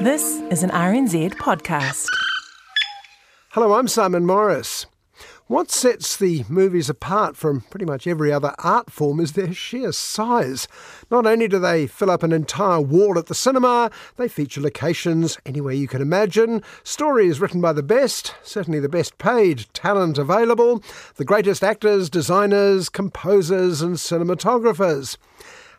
This is an RNZ podcast. Hello, I'm Simon Morris. What sets the movies apart from pretty much every other art form is their sheer size. Not only do they fill up an entire wall at the cinema, they feature locations anywhere you can imagine, stories written by the best, certainly the best paid talent available, the greatest actors, designers, composers, and cinematographers.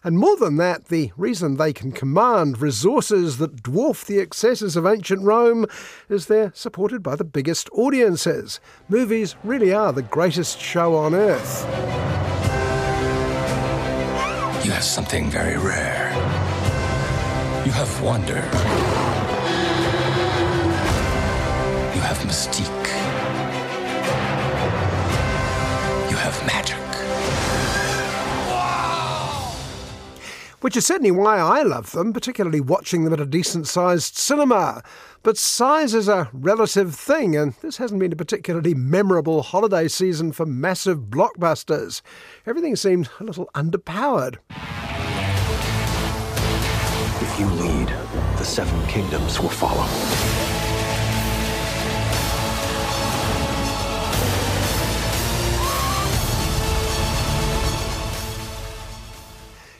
And more than that, the reason they can command resources that dwarf the excesses of ancient Rome is they're supported by the biggest audiences. Movies really are the greatest show on earth. You have something very rare. You have wonder. You have mystique. Which is certainly why I love them, particularly watching them at a decent sized cinema. But size is a relative thing, and this hasn't been a particularly memorable holiday season for massive blockbusters. Everything seemed a little underpowered. If you lead, the Seven Kingdoms will follow.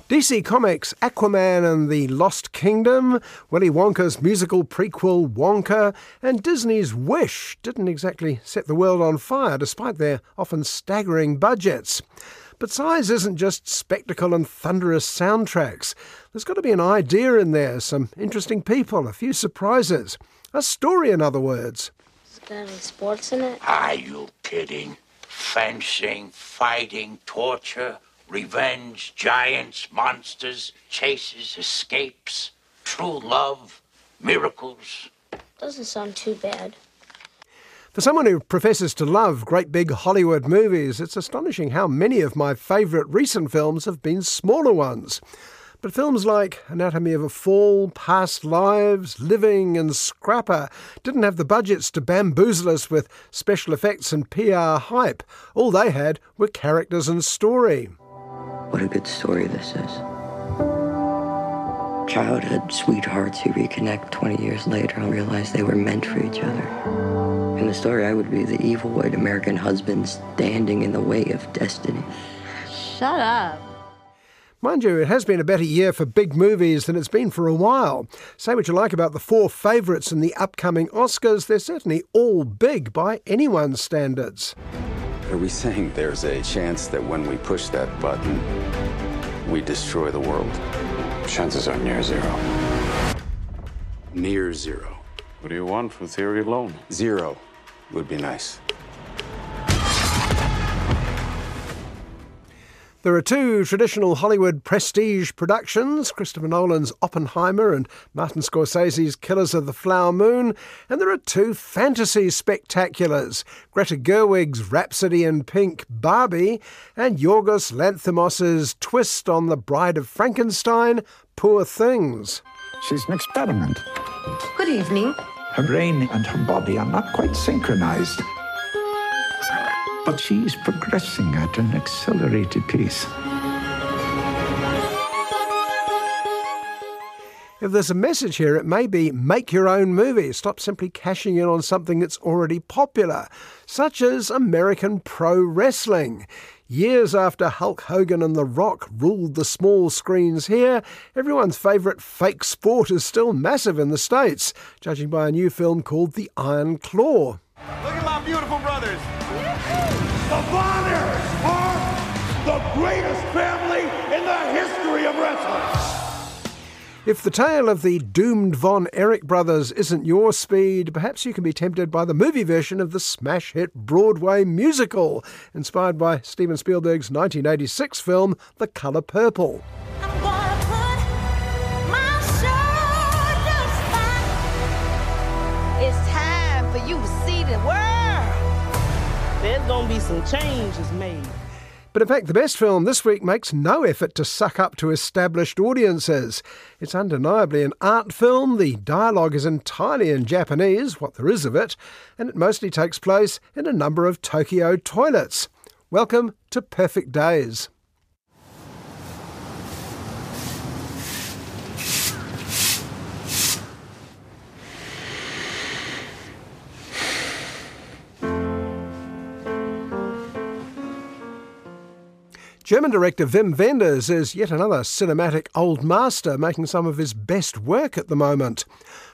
DC Comics' Aquaman and the Lost Kingdom, Willy Wonka's musical prequel Wonka, and Disney's Wish didn't exactly set the world on fire despite their often staggering budgets. But size isn't just spectacle and thunderous soundtracks. There's got to be an idea in there, some interesting people, a few surprises. A story, in other words. Is there any sports in it? Are you kidding? Fencing, fighting, torture, revenge, giants, monsters, chases, escapes, true love, miracles. Doesn't sound too bad. For someone who professes to love great big Hollywood movies, it's astonishing how many of my favourite recent films have been smaller ones. But films like Anatomy of a Fall, Past Lives, Living, and Scrapper didn't have the budgets to bamboozle us with special effects and PR hype. All they had were characters and story. What a good story this is. Childhood sweethearts who reconnect 20 years later and realize they were meant for each other. In the story, I would be the evil white American husband standing in the way of destiny. Shut up. Mind you, it has been a better year for big movies than it's been for a while. Say what you like about the four favourites in the upcoming Oscars, they're certainly all big by anyone's standards. Are we saying there's a chance that when we push that button, we destroy the world? Chances are near zero. Near zero. What do you want for theory alone? Zero would be nice. There are two traditional Hollywood prestige productions Christopher Nolan's Oppenheimer and Martin Scorsese's Killers of the Flower Moon, and there are two fantasy spectaculars Greta Gerwig's Rhapsody in Pink Barbie and Yorgos Lanthimos's twist on The Bride of Frankenstein Poor Things. She's an experiment. Good evening. Her brain and her body are not quite synchronized but she's progressing at an accelerated pace. If there's a message here, it may be make your own movie. Stop simply cashing in on something that's already popular, such as American pro wrestling. Years after Hulk Hogan and The Rock ruled the small screens here, everyone's favourite fake sport is still massive in the States, judging by a new film called The Iron Claw. Look at my beautiful brothers. Von Erichs are the greatest family in the history of wrestling. If the tale of the doomed Von Erich brothers isn't your speed, perhaps you can be tempted by the movie version of the smash hit Broadway musical, inspired by Steven Spielberg's 1986 film The Colour Purple. Gonna be some changes made. But in fact, the best film this week makes no effort to suck up to established audiences. It's undeniably an art film, the dialogue is entirely in Japanese, what there is of it, and it mostly takes place in a number of Tokyo toilets. Welcome to Perfect Days. German director Wim Wenders is yet another cinematic old master making some of his best work at the moment.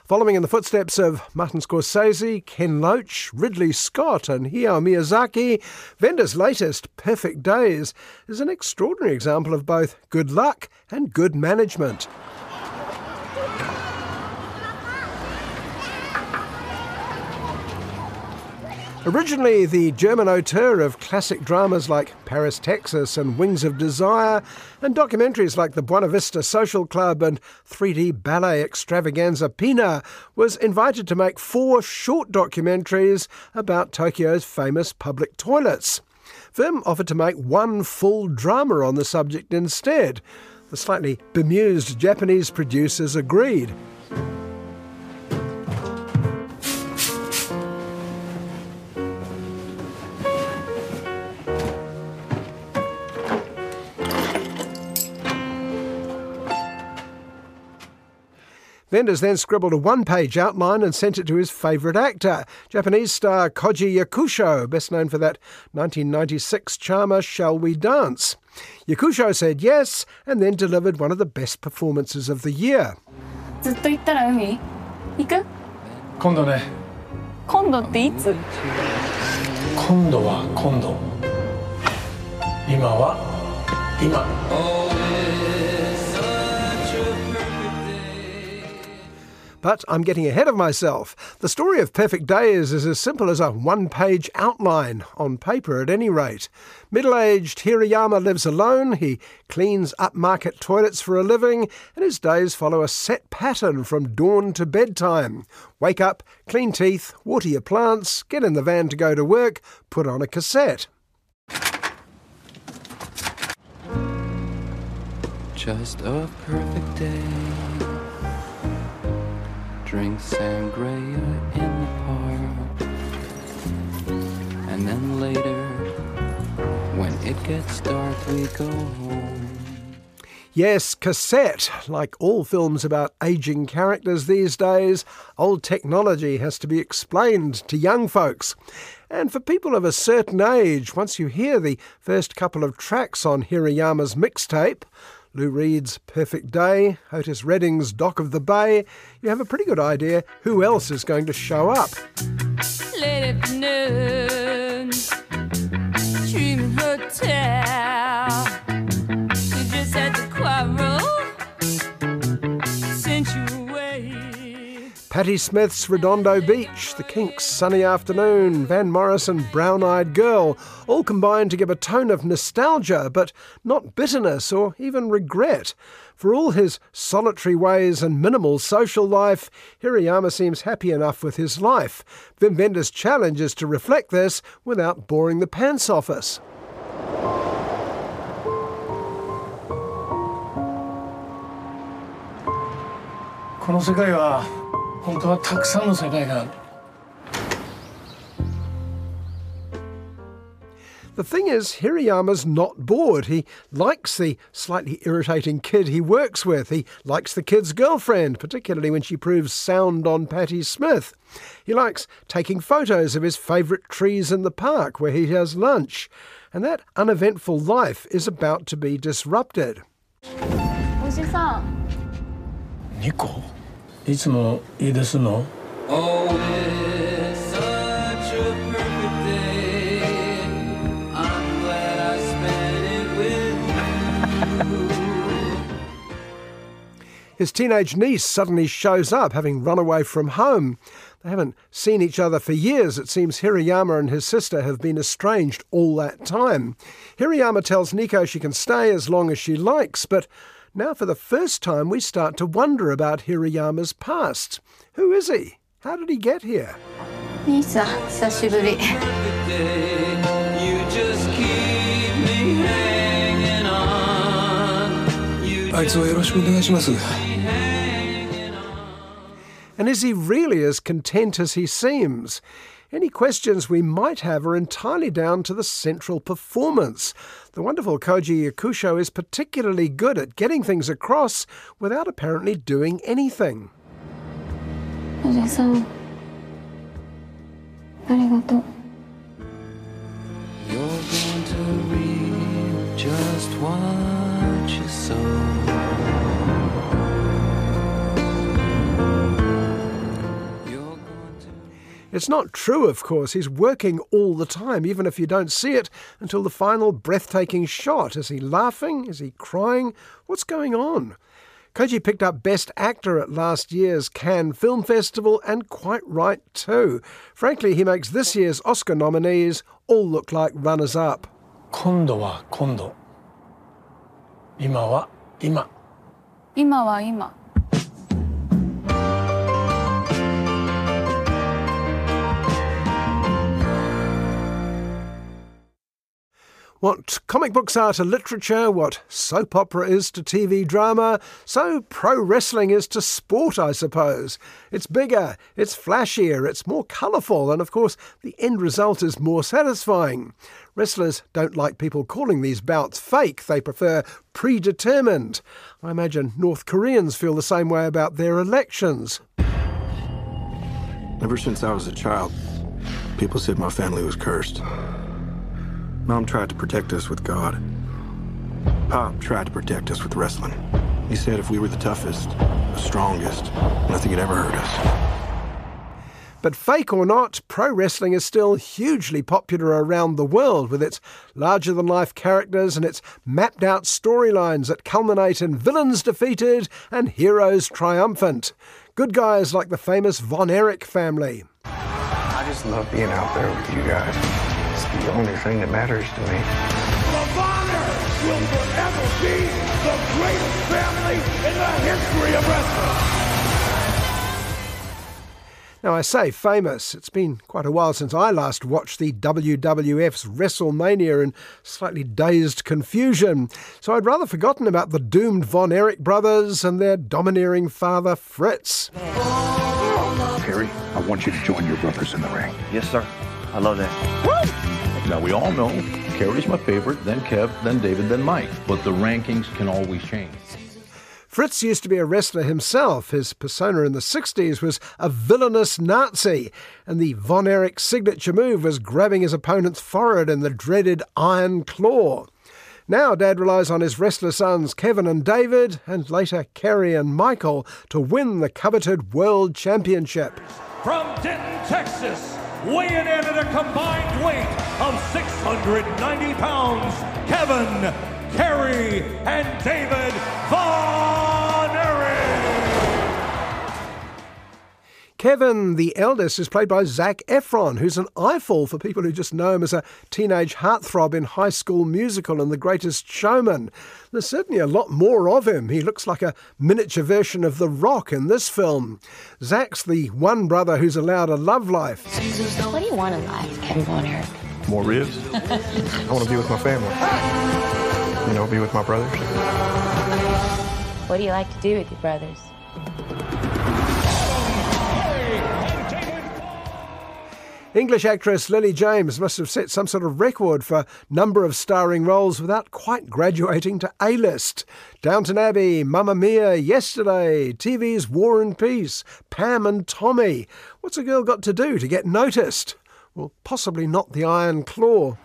Following in the footsteps of Martin Scorsese, Ken Loach, Ridley Scott, and Hayao Miyazaki, Wenders' latest, Perfect Days, is an extraordinary example of both good luck and good management. Originally the German auteur of classic dramas like Paris, Texas and Wings of Desire, and documentaries like the Buena Vista Social Club and 3D ballet extravaganza Pina, was invited to make four short documentaries about Tokyo's famous public toilets. Wim offered to make one full drama on the subject instead. The slightly bemused Japanese producers agreed. Wenders then scribbled a one page outline and sent it to his favourite actor, Japanese star Koji Yakusho, best known for that 1996 charmer Shall We Dance. Yakusho said yes and then delivered one of the best performances of the year. ずっと行ったら海行く今度ね今度っていつ今度は今度今は今。But I'm getting ahead of myself. The story of Perfect Days is as simple as a one page outline, on paper at any rate. Middle aged Hirayama lives alone, he cleans upmarket toilets for a living, and his days follow a set pattern from dawn to bedtime. Wake up, clean teeth, water your plants, get in the van to go to work, put on a cassette. Just a perfect day drink sangria in the park. And then later, when it gets dark, we go home. Yes, cassette. Like all films about aging characters these days, old technology has to be explained to young folks. And for people of a certain age, once you hear the first couple of tracks on Hirayama's mixtape, Lou Reed's Perfect Day, Otis Redding's Dock of the Bay, you have a pretty good idea who else is going to show up. Patti Smith's Redondo Beach, The Kinks' Sunny Afternoon, Van Morrison Brown Eyed Girl, all combined to give a tone of nostalgia, but not bitterness or even regret. For all his solitary ways and minimal social life, Hirayama seems happy enough with his life. Wim Wenders' challenge is to reflect this without boring the pants off us. 本当はたくさんの世界がある。The thing is, Hirayama's not bored. He likes the slightly irritating kid he works with. He likes the kid's girlfriend, particularly when she proves sound on Patti Smith. He likes taking photos of his favourite trees in the park where he has lunch. And that uneventful life is about to be disrupted. Oji-san. Nico? いつも家ですの His teenage niece suddenly shows up, having run away from home. They haven't seen each other for years. It seems Hirayama and his sister have been estranged all that time. Hirayama tells Nico she can stay as long as she likes, but now, for the first time, we start to wonder about Hirayama's past. Who is he? How did he get here? And is he really as content as he seems? Any questions we might have are entirely down to the central performance. The wonderful Koji Yakusho is particularly good at getting things across without apparently doing anything. You're going to reap just what you sow. It's not true, of course. He's working all the time, even if you don't see it until the final breathtaking shot. Is he laughing? Is he crying? What's going on? Koji picked up Best Actor at last year's Cannes Film Festival, and quite right too. Frankly, he makes this year's Oscar nominees all look like runners up. 今度は今度今は今今は今 What comic books are to literature, what soap opera is to TV drama, so pro wrestling is to sport, I suppose. It's bigger, it's flashier, it's more colourful, and of course, the end result is more satisfying. Wrestlers don't like people calling these bouts fake, they prefer predetermined. I imagine North Koreans feel the same way about their elections. Ever since I was a child, people said my family was cursed. Mom tried to protect us with God. Pop tried to protect us with wrestling. He said if we were the toughest, the strongest, nothing could ever hurt us. But fake or not, pro wrestling is still hugely popular around the world with its larger than life characters and its mapped out storylines that culminate in villains defeated and heroes triumphant. Good guys like the famous Von Erich family. I just love being out there with you guys. It's the only thing that matters to me. The Von Erich will forever be the greatest family in the history of wrestling. Now, I say famous. It's been quite a while since I last watched the WWF's WrestleMania in slightly dazed confusion, so I'd rather forgotten about the doomed Von Erich brothers and their domineering father, Fritz. Kerry, I want you to join your brothers in the ring. Yes, sir. I love that. Now, we all know Kerry's my favorite, then Kev, then David, then Mike. But the rankings can always change. Fritz used to be a wrestler himself. His persona in the 60s was a villainous Nazi, and the Von Erich signature move was grabbing his opponent's forehead in the dreaded Iron Claw. Now Dad relies on his wrestler sons Kevin and David, and later Kerry and Michael, to win the coveted World Championship. From Denton, Texas, weighing in at a combined weight of 690 pounds, Kevin, Kerry, and David Von Erich. Kevin, the eldest, is played by Zac Efron, who's an eyeful for people who just know him as a teenage heartthrob in High School Musical and The Greatest Showman. There's certainly a lot more of him. He looks like a miniature version of The Rock in this film. Zac's the one brother who's allowed a love life. What do you want in life, Kevin Von Erich? More ribs? I want to be with my family. You know, be with my brothers. What do you like to do with your brothers? English actress Lily James must have set some sort of record for number of starring roles without quite graduating to A-list. Downton Abbey, Mamma Mia, Yesterday, TV's War and Peace, Pam and Tommy. What's a girl got to do to get noticed? Well, possibly not the Iron Claw.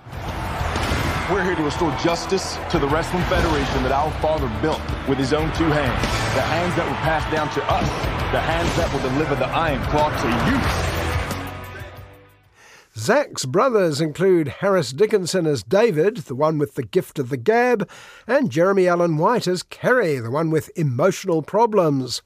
We're here to restore justice to the Wrestling Federation that our father built with his own two hands. The hands that were passed down to us. The hands that will deliver the Iron Claw to you. Zac's brothers include Harris Dickinson as David, the one with the gift of the gab, and Jeremy Allen White as Kerry, the one with emotional problems.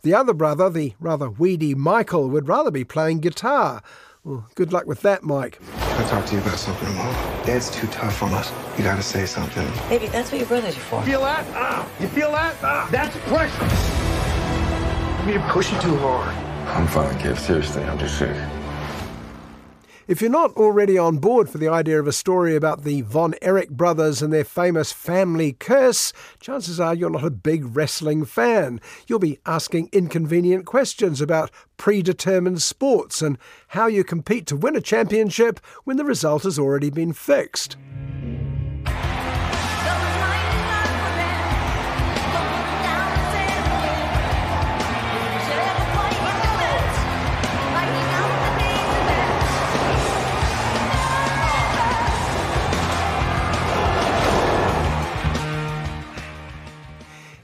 The other brother, the rather weedy Michael, would rather be playing guitar. Well, good luck with that, Mike. Can I talk to you about something, Mom? Dad's too tough on us. You gotta say something. Baby, that's what your brothers are for. You feel that? Ah, you feel that? Ah, that's pressure. You're pushing too hard. I'm fine, Kev. Seriously, I'm just sick. If you're not already on board for the idea of a story about the Von Erich brothers and their famous family curse, chances are you're not a big wrestling fan. You'll be asking inconvenient questions about predetermined sports and how you compete to win a championship when the result has already been fixed.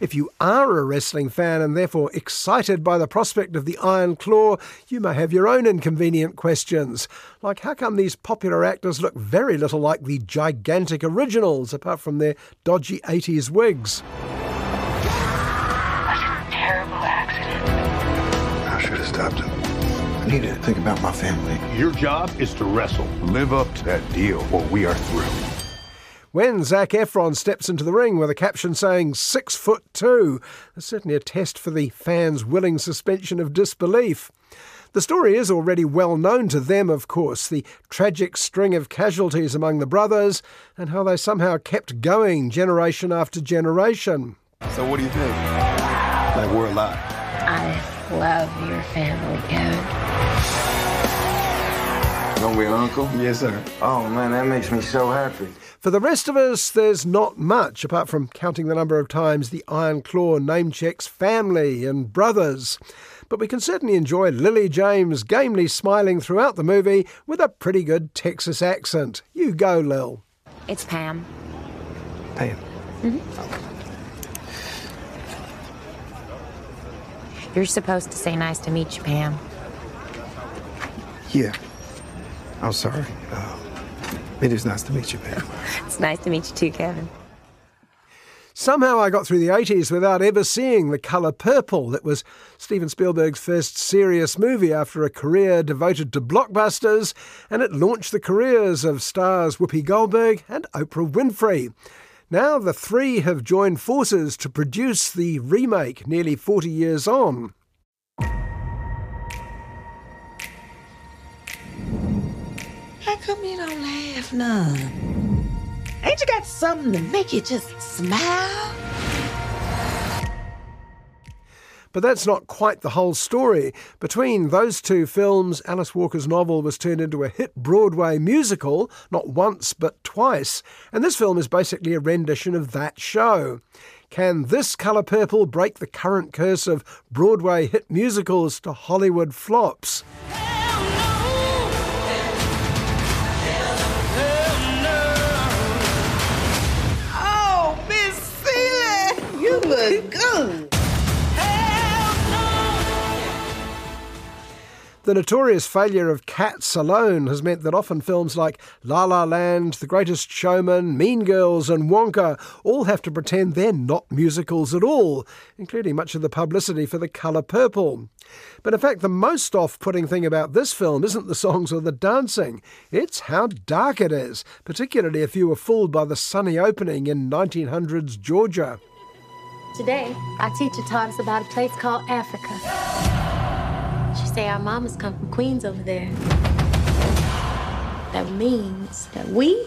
If you are a wrestling fan and therefore excited by the prospect of the Iron Claw, you may have your own inconvenient questions. Like, how come these popular actors look very little like the gigantic originals, apart from their dodgy 80s wigs? What a terrible accident. I should have stopped him. I need to think about my family. Your job is to wrestle. Live up to that deal, or we are through. When Zac Efron steps into the ring with a caption saying six foot two, that's certainly a test for the fans' willing suspension of disbelief. The story is already well known to them, of course, the tragic string of casualties among the brothers, and how they somehow kept going generation after generation. So, what do you think? Like, we're alive. I love your family, Kevin. Gonna be an uncle? Yes, sir. Oh man, that makes me so happy. For the rest of us, there's not much apart from counting the number of times the Iron Claw name checks family and brothers. But we can certainly enjoy Lily James gamely smiling throughout the movie with a pretty good Texas accent. You go, Lil. It's Pam. Pam. You're supposed to say nice to meet you, Pam. Yeah. I'm sorry. Uh, it is nice to meet you, Pam. It's nice to meet you too, Kevin. Somehow I got through the 80s without ever seeing The Colour Purple. That was Steven Spielberg's first serious movie after a career devoted to blockbusters, and it launched the careers of stars Whoopi Goldberg and Oprah Winfrey. Now the three have joined forces to produce the remake nearly 40 years on. How come you don't laugh none? Ain't you got something to make you just smile? But that's not quite the whole story. Between those two films, Alice Walker's novel was turned into a hit Broadway musical, not once but twice, and this film is basically a rendition of that show. Can this colour purple break the current curse of Broadway hit musicals to Hollywood flops? The notorious failure of Cats alone has meant that often films like La La Land, The Greatest Showman, Mean Girls, and Wonka all have to pretend they're not musicals at all, including much of the publicity for The Colour Purple. But in fact, the most off putting thing about this film isn't the songs or the dancing, it's how dark it is, particularly if you were fooled by the sunny opening in 1900s Georgia. Today, our teacher taught us about a place called Africa. She say our mamas come from Queens over there. That means that we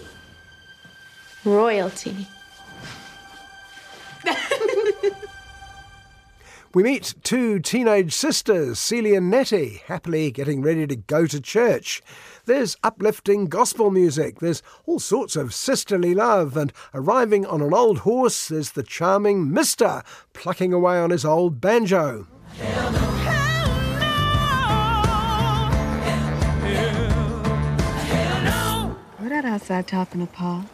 royalty. We meet two teenage sisters, Celie and Nettie, happily getting ready to go to church. There's uplifting gospel music, there's all sorts of sisterly love, and arriving on an old horse, there's the charming Mister plucking away on his old banjo. Outside talking to Paul?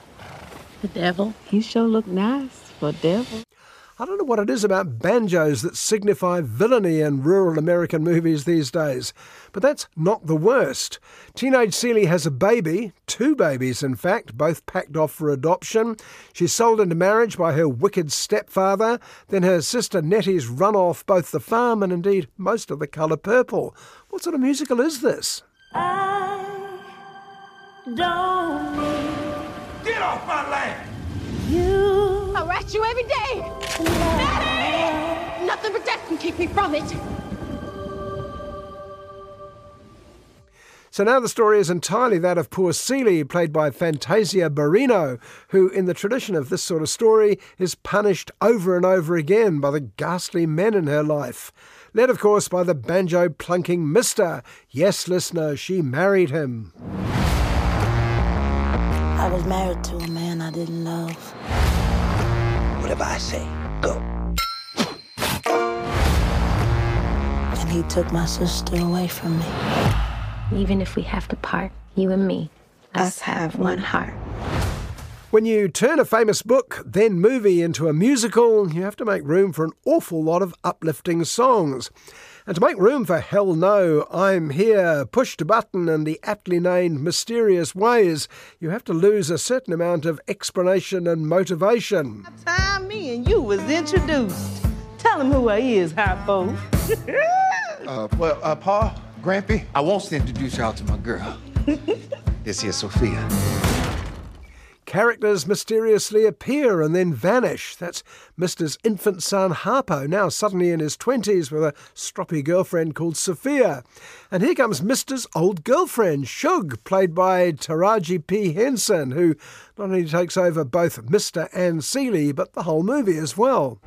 The devil. He sure look nice for devil. I don't know what it is about banjos that signify villainy in rural American movies these days, but that's not the worst. Teenage Celie has a baby, two babies in fact, both packed off for adoption. She's sold into marriage by her wicked stepfather, then her sister Nettie's run off both the farm and indeed most of the colour purple. What sort of musical is this? Ah. Don't need Get off my land! You. I rat you every day. Daddy! Nothing but death can keep me from it. So now the story is entirely that of poor Celie, played by Fantasia Barrino, who, in the tradition of this sort of story, is punished over and over again by the ghastly men in her life. Led, of course, by the banjo plunking Mister. Yes, listener, she married him. I was married to a man I didn't love. Whatever I say, go. And he took my sister away from me. Even if we have to part, you and me, us have one heart. When you turn a famous book, then movie, into a musical, you have to make room for an awful lot of uplifting songs. And to make room for Hell No, I'm Here, Push da Button, and the aptly named Mysterious Ways, you have to lose a certain amount of explanation and motivation. Time me and you was introduced. Tell him who I is, Harpo. Uh, well, uh, Paul, Grampy, I want to introduce y'all to my girl. this here Sofia. Characters mysteriously appear and then vanish. That's Mr.'s infant son Harpo, now suddenly in his 20s with a stroppy girlfriend called Sofia. And here comes Mr.'s old girlfriend, Shug, played by Taraji P. Henson, who not only takes over both Mr. and Celie, but the whole movie as well.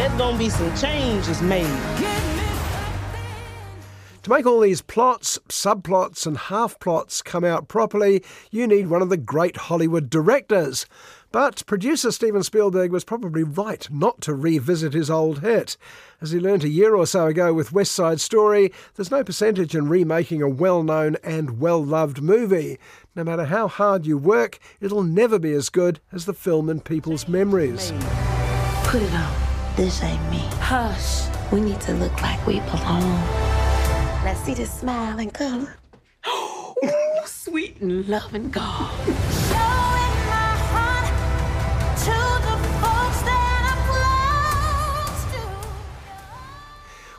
There's gonna be some changes made. To make all these plots, subplots, and half plots come out properly, you need one of the great Hollywood directors. But producer Steven Spielberg was probably right not to revisit his old hit. As he learnt a year or so ago with West Side Story, there's no percentage in remaking a well known and well loved movie. No matter how hard you work, it'll never be as good as the film in people's memories. Put it on. This ain't me. Hush. We need to look like we belong. Let's see this smile and color. Ooh, sweet and loving God. Showing my heart to the folks that I'm close to.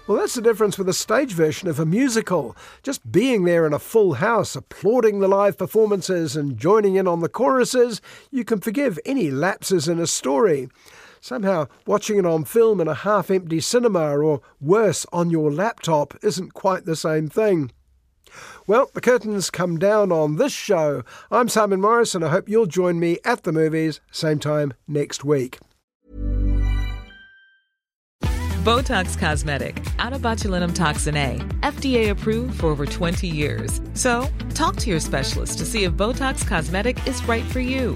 Well, that's the difference with a stage version of a musical. Just being there in a full house, applauding the live performances and joining in on the choruses, you can forgive any lapses in a story. Somehow, watching it on film in a half empty cinema or worse, on your laptop isn't quite the same thing. Well, the curtains come down on this show. I'm Simon Morris, and I hope you'll join me at the movies, same time next week. Botox Cosmetic, onabotulinumtoxinA, FDA approved for over 20 years. So, talk to your specialist to see if Botox Cosmetic is right for you.